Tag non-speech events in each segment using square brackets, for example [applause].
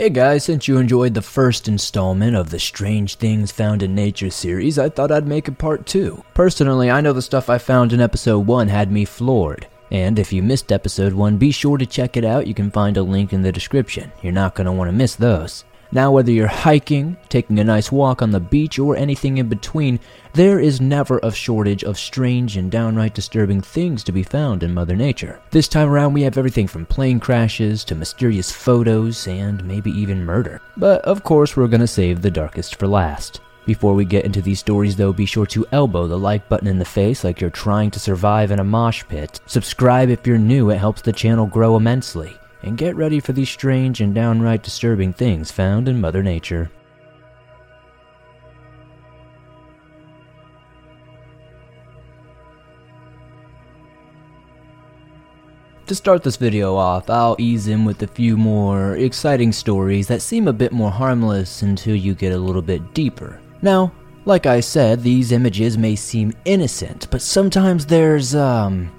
Hey guys, since you enjoyed the first installment of the Strange Things Found in Nature series, I thought I'd make a part 2. Personally, I know the stuff I found in episode 1 had me floored. And if you missed episode 1, be sure to check it out. You can find a link in the description. You're not going to want to miss those. Now, whether you're hiking, taking a nice walk on the beach, or anything in between, there is never a shortage of strange and downright disturbing things to be found in Mother Nature. This time around, we have everything from plane crashes to mysterious photos and maybe even murder. But of course, we're gonna save the darkest for last. Before we get into these stories, though, be sure to elbow the like button in the face like you're trying to survive in a mosh pit. Subscribe if you're new, it helps the channel grow immensely and get ready for these strange and downright disturbing things found in Mother Nature. To start this video off, I'll ease in with a few more exciting stories that seem a bit more harmless until you get a little bit deeper. Now, like I said, these images may seem innocent, but sometimes there's, um,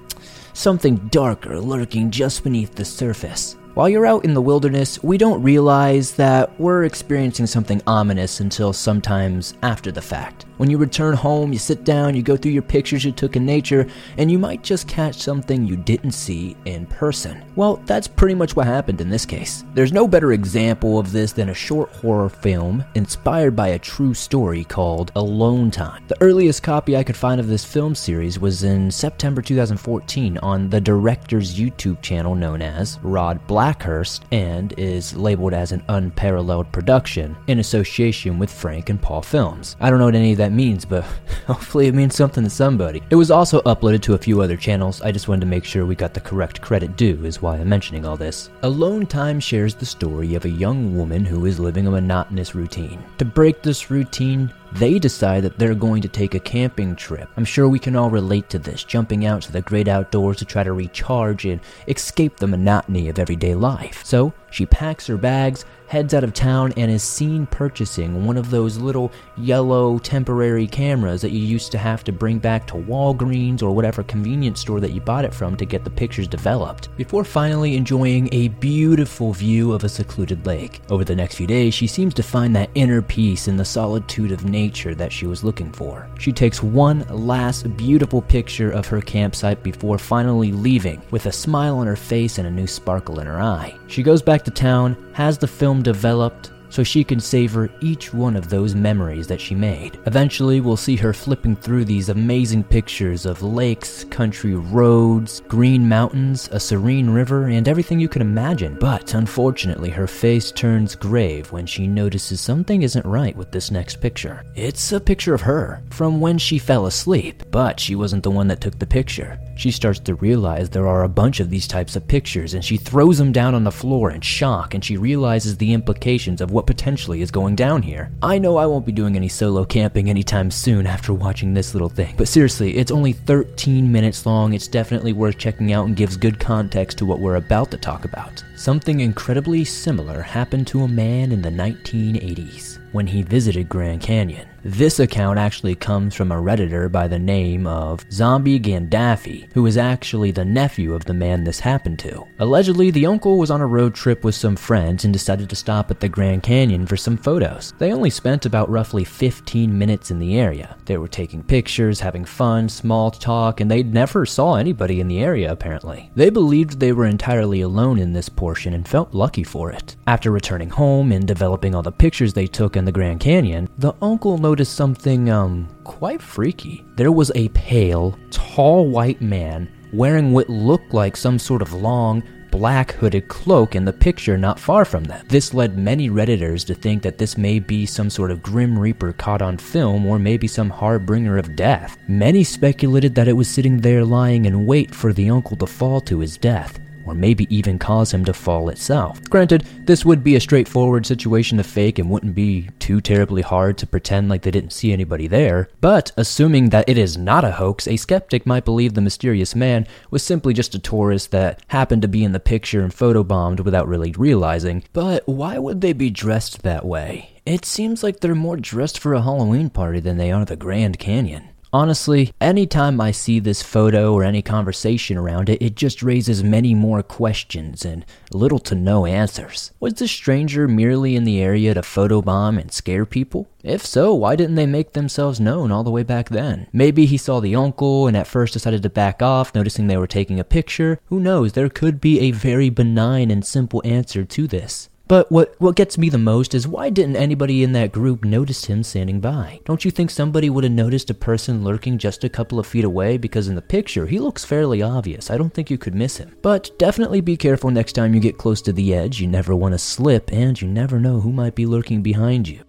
something darker lurking just beneath the surface. While you're out in the wilderness, we don't realize that we're experiencing something ominous until sometimes after the fact. When you return home, you sit down, you go through your pictures you took in nature, and you might just catch something you didn't see in person. Well, that's pretty much what happened in this case. There's no better example of this than a short horror film inspired by a true story called Alone Time. The earliest copy I could find of this film series was in September 2014 on the director's YouTube channel known as Rod Blackhurst and is labeled as an unparalleled production in association with Frank and Paul Films. I don't know what any of that means, but [laughs] hopefully it means something to somebody. It was also uploaded to a few other channels. I just wanted to make sure we got the correct credit due, is why I'm mentioning all this. Alone Time shares the story of a young woman who is living a monotonous routine. To break this routine, they decide that they're going to take a camping trip. I'm sure we can all relate to this, jumping out to the great outdoors to try to recharge and escape the monotony of everyday life. So, she packs her bags, heads out of town, and is seen purchasing one of those little yellow temporary cameras that you used to have to bring back to Walgreens or whatever convenience store that you bought it from to get the pictures developed, before finally enjoying a beautiful view of a secluded lake. Over the next few days, she seems to find that inner peace in the solitude of nature that she was looking for. She takes one last beautiful picture of her campsite before finally leaving, with a smile on her face and a new sparkle in her eye. She goes back to town, has the film developed, so she can savor each one of those memories that she made. Eventually, we'll see her flipping through these amazing pictures of lakes, country roads, green mountains, a serene river, and everything you can imagine. But unfortunately, her face turns grave when she notices something isn't right with this next picture. It's a picture of her from when she fell asleep, but she wasn't the one that took the picture. She starts to realize there are a bunch of these types of pictures, and she throws them down on the floor in shock, and she realizes the implications of what potentially is going down here. I know I won't be doing any solo camping anytime soon after watching this little thing, but seriously, it's only 13 minutes long. It's definitely worth checking out and gives good context to what we're about to talk about. Something incredibly similar happened to a man in the 1980s when he visited Grand Canyon. This account actually comes from a Redditor by the name of Zombie Gandaffi, who is actually the nephew of the man this happened to. Allegedly, the uncle was on a road trip with some friends and decided to stop at the Grand Canyon for some photos. They only spent about roughly 15 minutes in the area. They were taking pictures, having fun, small talk, and they never saw anybody in the area apparently. They believed they were entirely alone in this portion and felt lucky for it. After returning home and developing all the pictures they took in the Grand Canyon, the uncle noticed something, um, quite freaky. There was a pale, tall white man wearing what looked like some sort of long, black hooded cloak in the picture not far from them. This led many Redditors to think that this may be some sort of Grim Reaper caught on film or maybe some harbinger of death. Many speculated that it was sitting there lying in wait for the uncle to fall to his death or maybe even cause him to fall itself. Granted, this would be a straightforward situation to fake and wouldn't be too terribly hard to pretend like they didn't see anybody there, but assuming that it is not a hoax, a skeptic might believe the mysterious man was simply just a tourist that happened to be in the picture and photobombed without really realizing. But why would they be dressed that way? It seems like they're more dressed for a Halloween party than they are the Grand Canyon. Honestly, anytime I see this photo or any conversation around it, it just raises many more questions and little to no answers. Was the stranger merely in the area to photobomb and scare people? If so, why didn't they make themselves known all the way back then? Maybe he saw the uncle and at first decided to back off, noticing they were taking a picture. Who knows? There could be a very benign and simple answer to this. But what, what gets me the most is why didn't anybody in that group notice him standing by? Don't you think somebody would have noticed a person lurking just a couple of feet away? Because in the picture, he looks fairly obvious. I don't think you could miss him. But definitely be careful next time you get close to the edge. You never want to slip, and you never know who might be lurking behind you.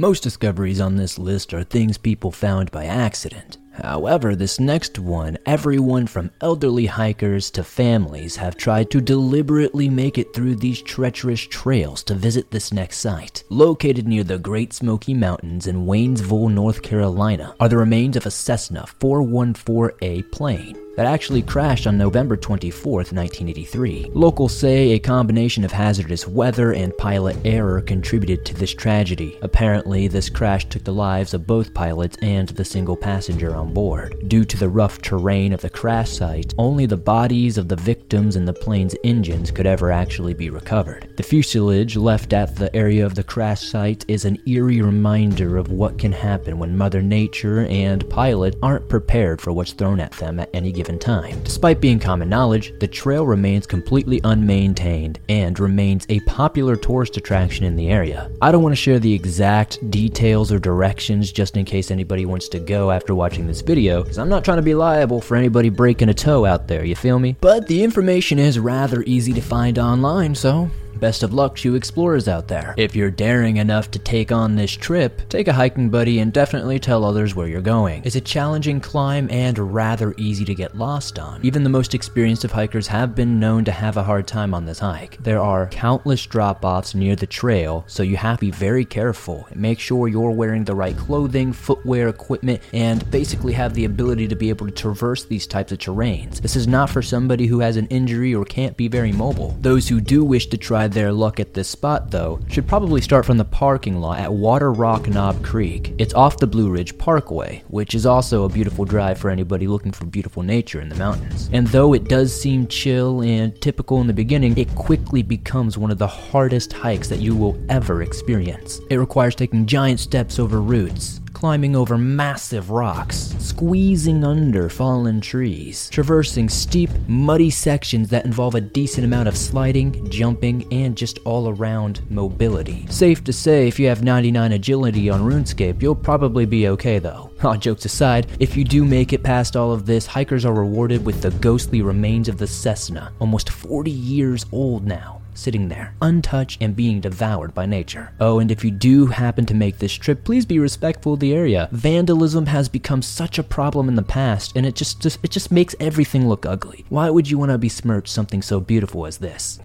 Most discoveries on this list are things people found by accident. However, this next one, everyone from elderly hikers to families have tried to deliberately make it through these treacherous trails to visit this next site. Located near the Great Smoky Mountains in Waynesville, North Carolina, are the remains of a Cessna 414A plane that actually crashed on November 24, 1983. Locals say a combination of hazardous weather and pilot error contributed to this tragedy. Apparently, this crash took the lives of both pilots and the single passenger on board. Due to the rough terrain of the crash site, only the bodies of the victims and the plane's engines could ever actually be recovered. The fuselage left at the area of the crash site is an eerie reminder of what can happen when Mother Nature and pilot aren't prepared for what's thrown at them at any given given time. Despite being common knowledge, the trail remains completely unmaintained and remains a popular tourist attraction in the area. I don't want to share the exact details or directions just in case anybody wants to go after watching this video, because I'm not trying to be liable for anybody breaking a toe out there, you feel me? But the information is rather easy to find online, so Best of luck to you explorers out there. If you're daring enough to take on this trip, take a hiking buddy and definitely tell others where you're going. It's a challenging climb and rather easy to get lost on. Even the most experienced of hikers have been known to have a hard time on this hike. There are countless drop offs near the trail, so you have to be very careful and make sure you're wearing the right clothing, footwear, equipment, and basically have the ability to be able to traverse these types of terrains. This is not for somebody who has an injury or can't be very mobile. Those who do wish to try their luck at this spot, though, should probably start from the parking lot at Water Rock Knob Creek. It's off the Blue Ridge Parkway, which is also a beautiful drive for anybody looking for beautiful nature in the mountains. And though it does seem chill and typical in the beginning, it quickly becomes one of the hardest hikes that you will ever experience. It requires taking giant steps over roots, climbing over massive rocks, squeezing under fallen trees, traversing steep, muddy sections that involve a decent amount of sliding, jumping, and just all around mobility. Safe to say, if you have 99 agility on RuneScape, you'll probably be okay though. [laughs] All jokes aside, if you do make it past all of this, hikers are rewarded with the ghostly remains of the Cessna, almost 40 years old now sitting there, untouched and being devoured by nature. Oh, and if you do happen to make this trip, please be respectful of the area. Vandalism has become such a problem in the past, and it just, just it just makes everything look ugly. Why would you want to besmirch something so beautiful as this?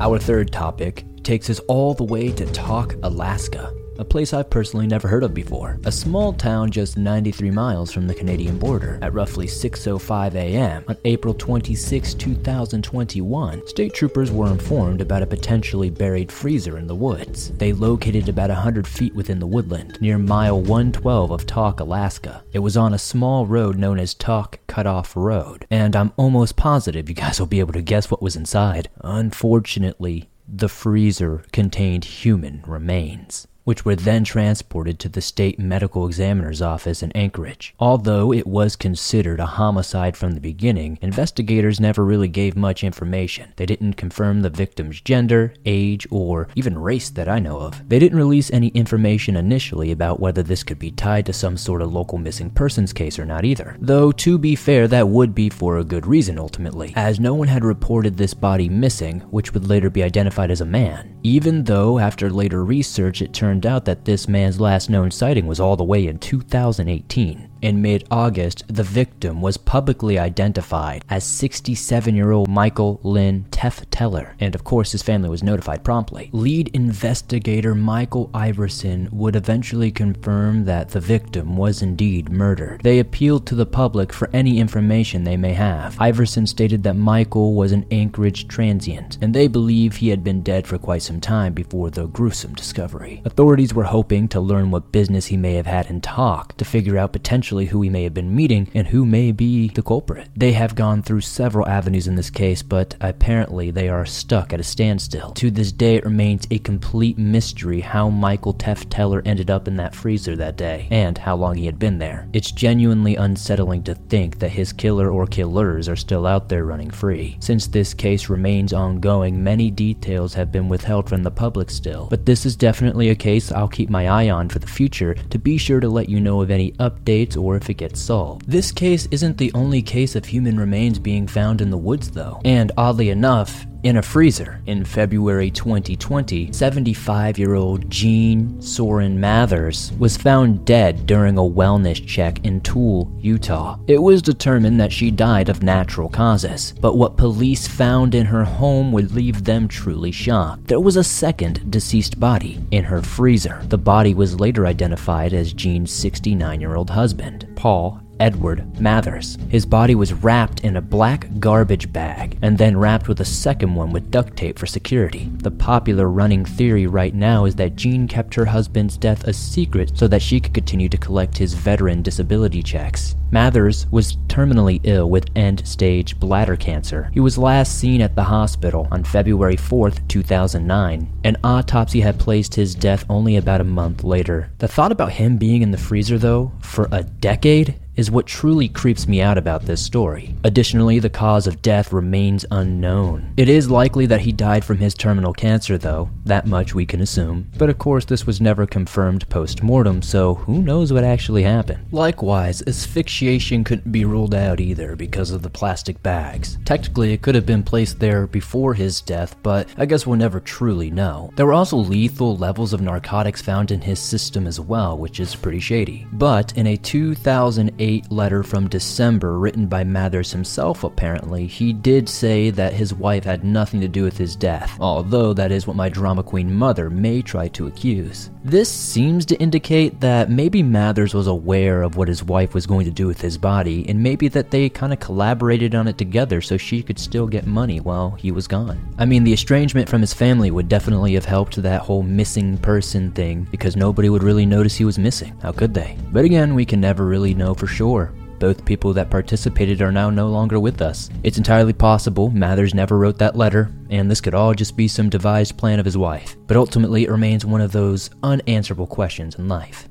Our third topic takes us all the way to Tok, Alaska a place I've personally never heard of before. A small town just 93 miles from the Canadian border. At roughly 6:05 a.m. on April 26, 2021, state troopers were informed about a potentially buried freezer in the woods. They located about 100 feet within the woodland, near mile 112 of Tok, Alaska. It was on a small road known as Tok Cutoff Road, and I'm almost positive you guys will be able to guess what was inside. Unfortunately, the freezer contained human remains. Which were then transported to the state medical examiner's office in Anchorage. Although it was considered a homicide from the beginning, investigators never really gave much information. They didn't confirm the victim's gender, age, or even race that I know of. They didn't release any information initially about whether this could be tied to some sort of local missing persons case or not either. Though, to be fair, that would be for a good reason ultimately, as no one had reported this body missing, which would later be identified as a man. Even though, after later research, it turned out that this man's last known sighting was all the way in 2018. In mid August, the victim was publicly identified as 67 year old Michael Lynn Tefteller, and of course, his family was notified promptly. Lead investigator Michael Iverson would eventually confirm that the victim was indeed murdered. They appealed to the public for any information they may have. Iverson stated that Michael was an Anchorage transient, and they believe he had been dead for quite some time before the gruesome discovery. Authorities were hoping to learn what business he may have had in Tok to figure out potential who he may have been meeting and who may be the culprit. They have gone through several avenues in this case, but apparently they are stuck at a standstill. To this day, it remains a complete mystery how Michael Tefteller ended up in that freezer that day and how long he had been there. It's genuinely unsettling to think that his killer or killers are still out there running free. Since this case remains ongoing, many details have been withheld from the public still, but this is definitely a case I'll keep my eye on for the future to be sure to let you know of any updates or if it gets solved. This case isn't the only case of human remains being found in the woods, though. And oddly enough, in a freezer. In February 2020, 75 year old Jeanne Souron Mathers was found dead during a wellness check in Tooele, Utah. It was determined that she died of natural causes, but what police found in her home would leave them truly shocked. There was a second deceased body in her freezer. The body was later identified as Jeanne's 69 year old husband, Paul Edward Mathers. His body was wrapped in a black garbage bag and then wrapped with a second one with duct tape for security. The popular running theory right now is that Jeanne kept her husband's death a secret so that she could continue to collect his veteran disability checks. Mathers was terminally ill with end stage bladder cancer. He was last seen at the hospital on February 4, 2009. An autopsy had placed his death only about a month later. The thought about him being in the freezer, though, for a decade is what truly creeps me out about this story. Additionally, the cause of death remains unknown. It is likely that he died from his terminal cancer, though, that much we can assume. But of course, this was never confirmed post mortem, so who knows what actually happened. Likewise, asphyxiation couldn't be ruled out either because of the plastic bags. Technically, it could have been placed there before his death, but I guess we'll never truly know. There were also lethal levels of narcotics found in his system as well, which is pretty shady. But in a 2008 8 letter from December written by Mathers himself, apparently, he did say that his wife had nothing to do with his death, although that is what my drama queen mother may try to accuse. This seems to indicate that maybe Mathers was aware of what his wife was going to do with his body, and maybe that they kind of collaborated on it together so she could still get money while he was gone. I mean, the estrangement from his family would definitely have helped that whole missing person thing because nobody would really notice he was missing. How could they? But again, we can never really know for sure. Both people that participated are now no longer with us. It's entirely possible Mathers never wrote that letter, and this could all just be some devised plan of his wife. But ultimately, it remains one of those unanswerable questions in life.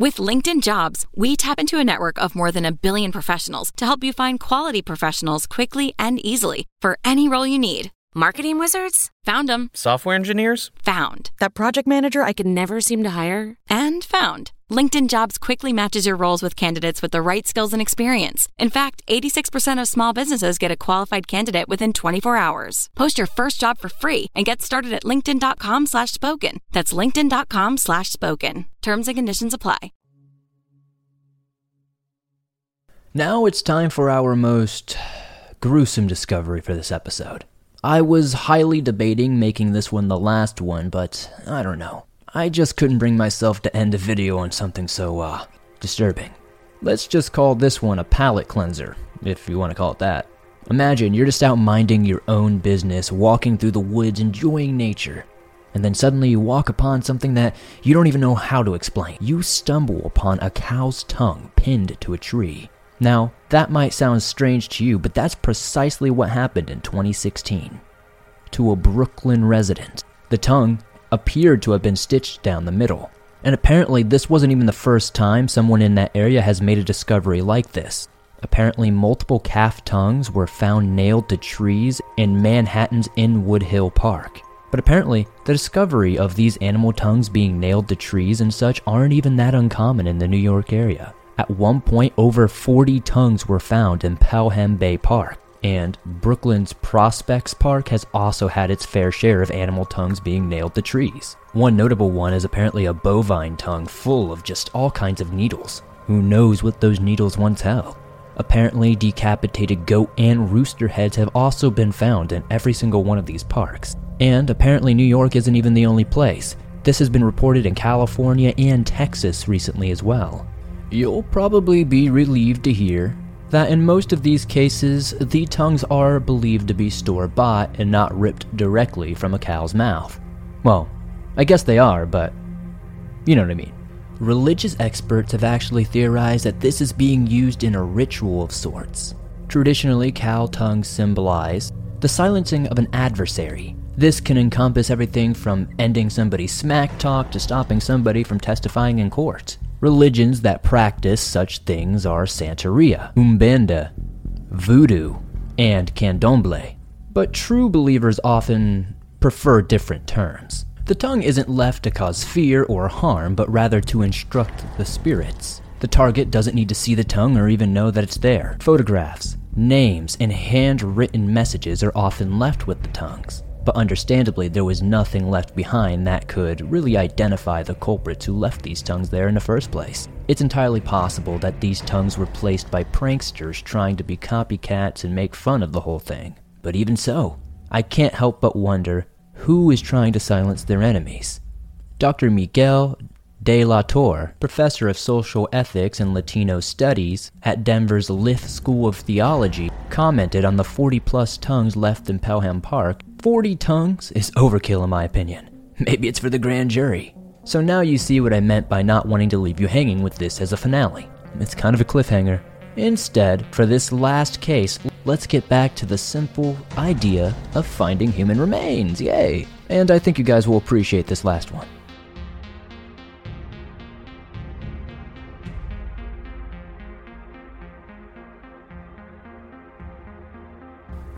With LinkedIn Jobs, we tap into a network of more than a billion professionals to help you find quality professionals quickly and easily for any role you need. Marketing wizards? Found them. Software engineers? Found. That project manager I could never seem to hire? And found. LinkedIn Jobs quickly matches your roles with candidates with the right skills and experience. In fact, 86% of small businesses get a qualified candidate within 24 hours. Post your first job for free and get started at linkedin.com slash spoken. That's linkedin.com slash spoken. Terms and conditions apply. Now it's time for our most gruesome discovery for this episode. I was highly debating making this one the last one, but I don't know. I just couldn't bring myself to end a video on something so, uh, disturbing. Let's just call this one a palate cleanser, if you want to call it that. Imagine you're just out minding your own business, walking through the woods, enjoying nature, and then suddenly you walk upon something that you don't even know how to explain. You stumble upon a cow's tongue pinned to a tree. Now, that might sound strange to you, but that's precisely what happened in 2016 to a Brooklyn resident. The tongue appeared to have been stitched down the middle. And apparently, this wasn't even the first time someone in that area has made a discovery like this. Apparently, multiple calf tongues were found nailed to trees in Manhattan's Inwood Hill Park. But apparently, the discovery of these animal tongues being nailed to trees and such aren't even that uncommon in the New York area. At one point, over 40 tongues were found in Pelham Bay Park, and Brooklyn's Prospects Park has also had its fair share of animal tongues being nailed to trees. One notable one is apparently a bovine tongue full of just all kinds of needles. Who knows what those needles once held? Apparently, decapitated goat and rooster heads have also been found in every single one of these parks. And apparently, New York isn't even the only place. This has been reported in California and Texas recently as well. You'll probably be relieved to hear that in most of these cases, the tongues are believed to be store bought and not ripped directly from a cow's mouth. Well, I guess they are, but you know what I mean. Religious experts have actually theorized that this is being used in a ritual of sorts. Traditionally, cow tongues symbolize the silencing of an adversary. This can encompass everything from ending somebody's smack talk to stopping somebody from testifying in court. Religions that practice such things are Santeria, Umbanda, Voodoo, and Candomblé. But true believers often prefer different terms. The tongue isn't left to cause fear or harm, but rather to instruct the spirits. The target doesn't need to see the tongue or even know that it's there. Photographs, names, and handwritten messages are often left with the tongues. But understandably, there was nothing left behind that could really identify the culprits who left these tongues there in the first place. It's entirely possible that these tongues were placed by pranksters trying to be copycats and make fun of the whole thing. But even so, I can't help but wonder who is trying to silence their enemies. Dr. Miguel de la Torre, professor of social ethics and Latino studies at Denver's Iliff School of Theology, commented on the 40 plus tongues left in Pelham Park. 40 tongues is overkill, in my opinion. Maybe it's for the grand jury. So now you see what I meant by not wanting to leave you hanging with this as a finale. It's kind of a cliffhanger. Instead, for this last case, let's get back to the simple idea of finding human remains. Yay! And I think you guys will appreciate this last one.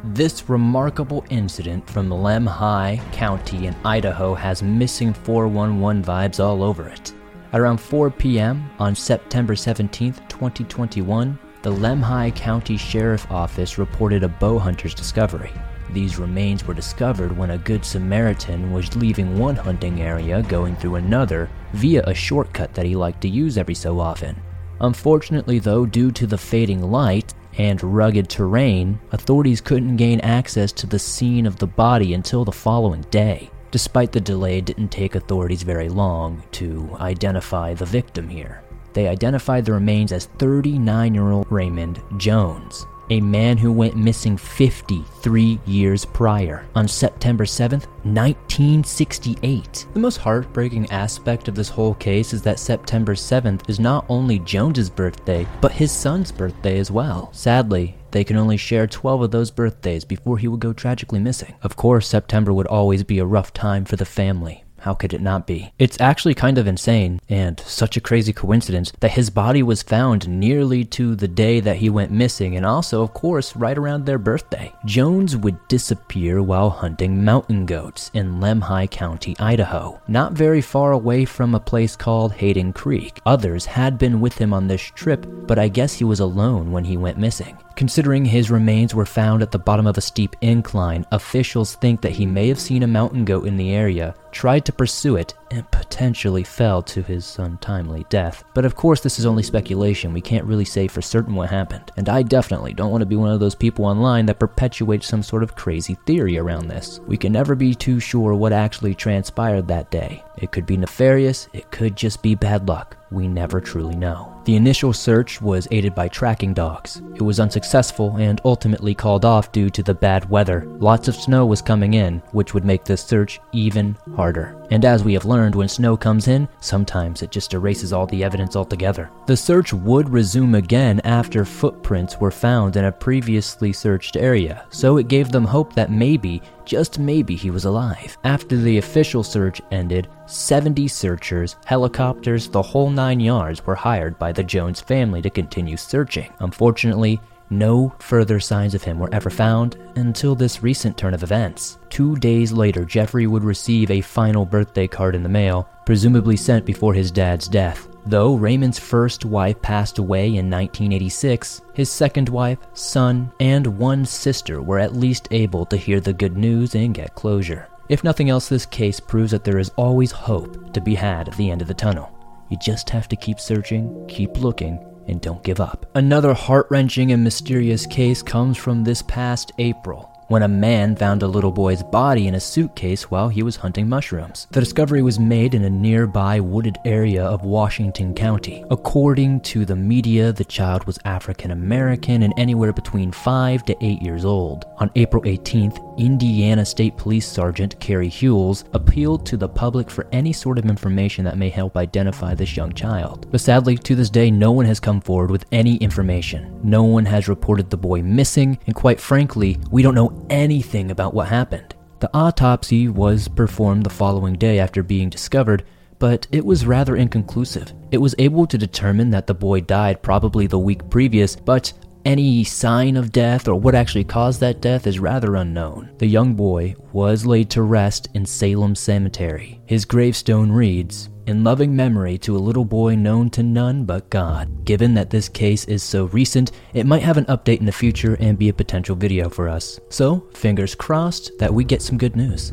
This remarkable incident from Lemhi County in Idaho has missing 411 vibes all over it. At around 4 p.m. on September 17, 2021, the Lemhi County Sheriff Office reported a bow hunter's discovery. These remains were discovered when a Good Samaritan was leaving one hunting area going through another via a shortcut that he liked to use every so often. Unfortunately, though, due to the fading light and rugged terrain, authorities couldn't gain access to the scene of the body until the following day. Despite the delay, it didn't take authorities very long to identify the victim here. They identified the remains as 39 year old Raymond Jones, a man who went missing 53 years prior on September 7th, 1968. The most heartbreaking aspect of this whole case is that September 7th is not only Jones's birthday, but his son's birthday as well. Sadly, they can only share 12 of those birthdays before he would go tragically missing. Of course, September would always be a rough time for the family. How could it not be? It's actually kind of insane and such a crazy coincidence that his body was found nearly to the day that he went missing and also, of course, right around their birthday. Jones would disappear while hunting mountain goats in Lemhi County, Idaho, not very far away from a place called Hayden Creek. Others had been with him on this trip, but I guess he was alone when he went missing. Considering his remains were found at the bottom of a steep incline, officials think that he may have seen a mountain goat in the area, tried to pursue it, and potentially fell to his untimely death. But of course, this is only speculation. We can't really say for certain what happened. And I definitely don't want to be one of those people online that perpetuates some sort of crazy theory around this. We can never be too sure what actually transpired that day. It could be nefarious, it could just be bad luck. We never truly know. The initial search was aided by tracking dogs. It was unsuccessful and ultimately called off due to the bad weather. Lots of snow was coming in, which would make the search even harder. And as we have learned, when snow comes in, sometimes it just erases all the evidence altogether. The search would resume again after footprints were found in a previously searched area, so it gave them hope that maybe, just maybe, he was alive. After the official search ended, 70 searchers, helicopters, the whole nine yards were hired by the Jones family to continue searching. Unfortunately, no further signs of him were ever found until this recent turn of events. Two days later, Jeffrey would receive a final birthday card in the mail, presumably sent before his dad's death. Though Raymond's first wife passed away in 1986, his second wife, son, and one sister were at least able to hear the good news and get closure. If nothing else, this case proves that there is always hope to be had at the end of the tunnel. You just have to keep searching, keep looking, and don't give up. Another heart wrenching and mysterious case comes from this past April when a man found a little boy's body in a suitcase while he was hunting mushrooms. The discovery was made in a nearby wooded area of Washington County. According to the media, the child was African American and anywhere between 5 to 8 years old. On April 18th, Indiana State Police Sergeant Carey Huls appealed to the public for any sort of information that may help identify this young child. But sadly, to this day, no one has come forward with any information. No one has reported the boy missing, and quite frankly, we don't know anything about what happened. The autopsy was performed the following day after being discovered, but it was rather inconclusive. It was able to determine that the boy died probably the week previous, but any sign of death or what actually caused that death is rather unknown. The young boy was laid to rest in Salem Cemetery. His gravestone reads, in loving memory to a little boy known to none but God. Given that this case is so recent, it might have an update in the future and be a potential video for us. So, fingers crossed that we get some good news.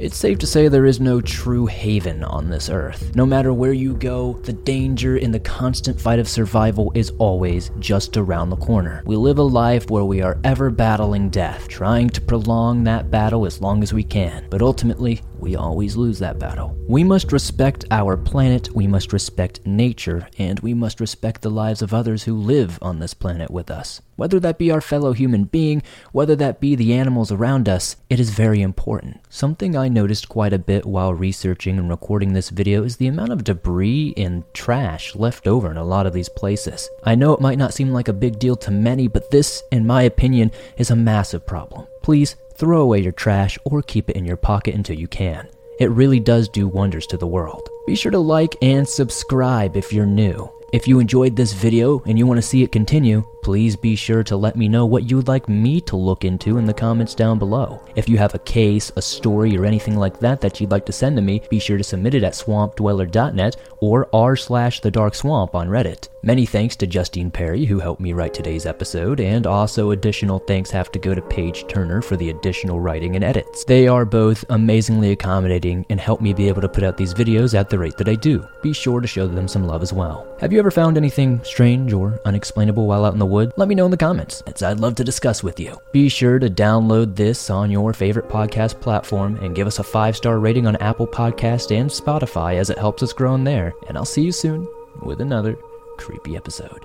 It's safe to say there is no true haven on this earth. No matter where you go, the danger in the constant fight of survival is always just around the corner. We live a life where we are ever battling death, trying to prolong that battle as long as we can, but ultimately, we always lose that battle. We must respect our planet, we must respect nature, and we must respect the lives of others who live on this planet with us. Whether that be our fellow human being, whether that be the animals around us, it is very important. Something I noticed quite a bit while researching and recording this video is the amount of debris and trash left over in a lot of these places. I know it might not seem like a big deal to many, but this, in my opinion, is a massive problem. Please throw away your trash or keep it in your pocket until you can. It really does do wonders to the world. Be sure to like and subscribe if you're new. If you enjoyed this video and you want to see it continue, please be sure to let me know what you would like me to look into in the comments down below. If you have a case, a story, or anything like that that you'd like to send to me, be sure to submit it at swampdweller.net or r slash the dark swamp on Reddit. Many thanks to Justine Perry who helped me write today's episode, and also additional thanks have to go to Paige Turner for the additional writing and edits. They are both amazingly accommodating and help me be able to put out these videos at the rate that I do. Be sure to show them some love as well. Have ever found anything strange or unexplainable while out in the wood? Let me know in the comments, as I'd love to discuss with you. Be sure to download this on your favorite podcast platform and give us a five star rating on Apple Podcast and Spotify as it helps us grow in there. And I'll see you soon with another creepy episode.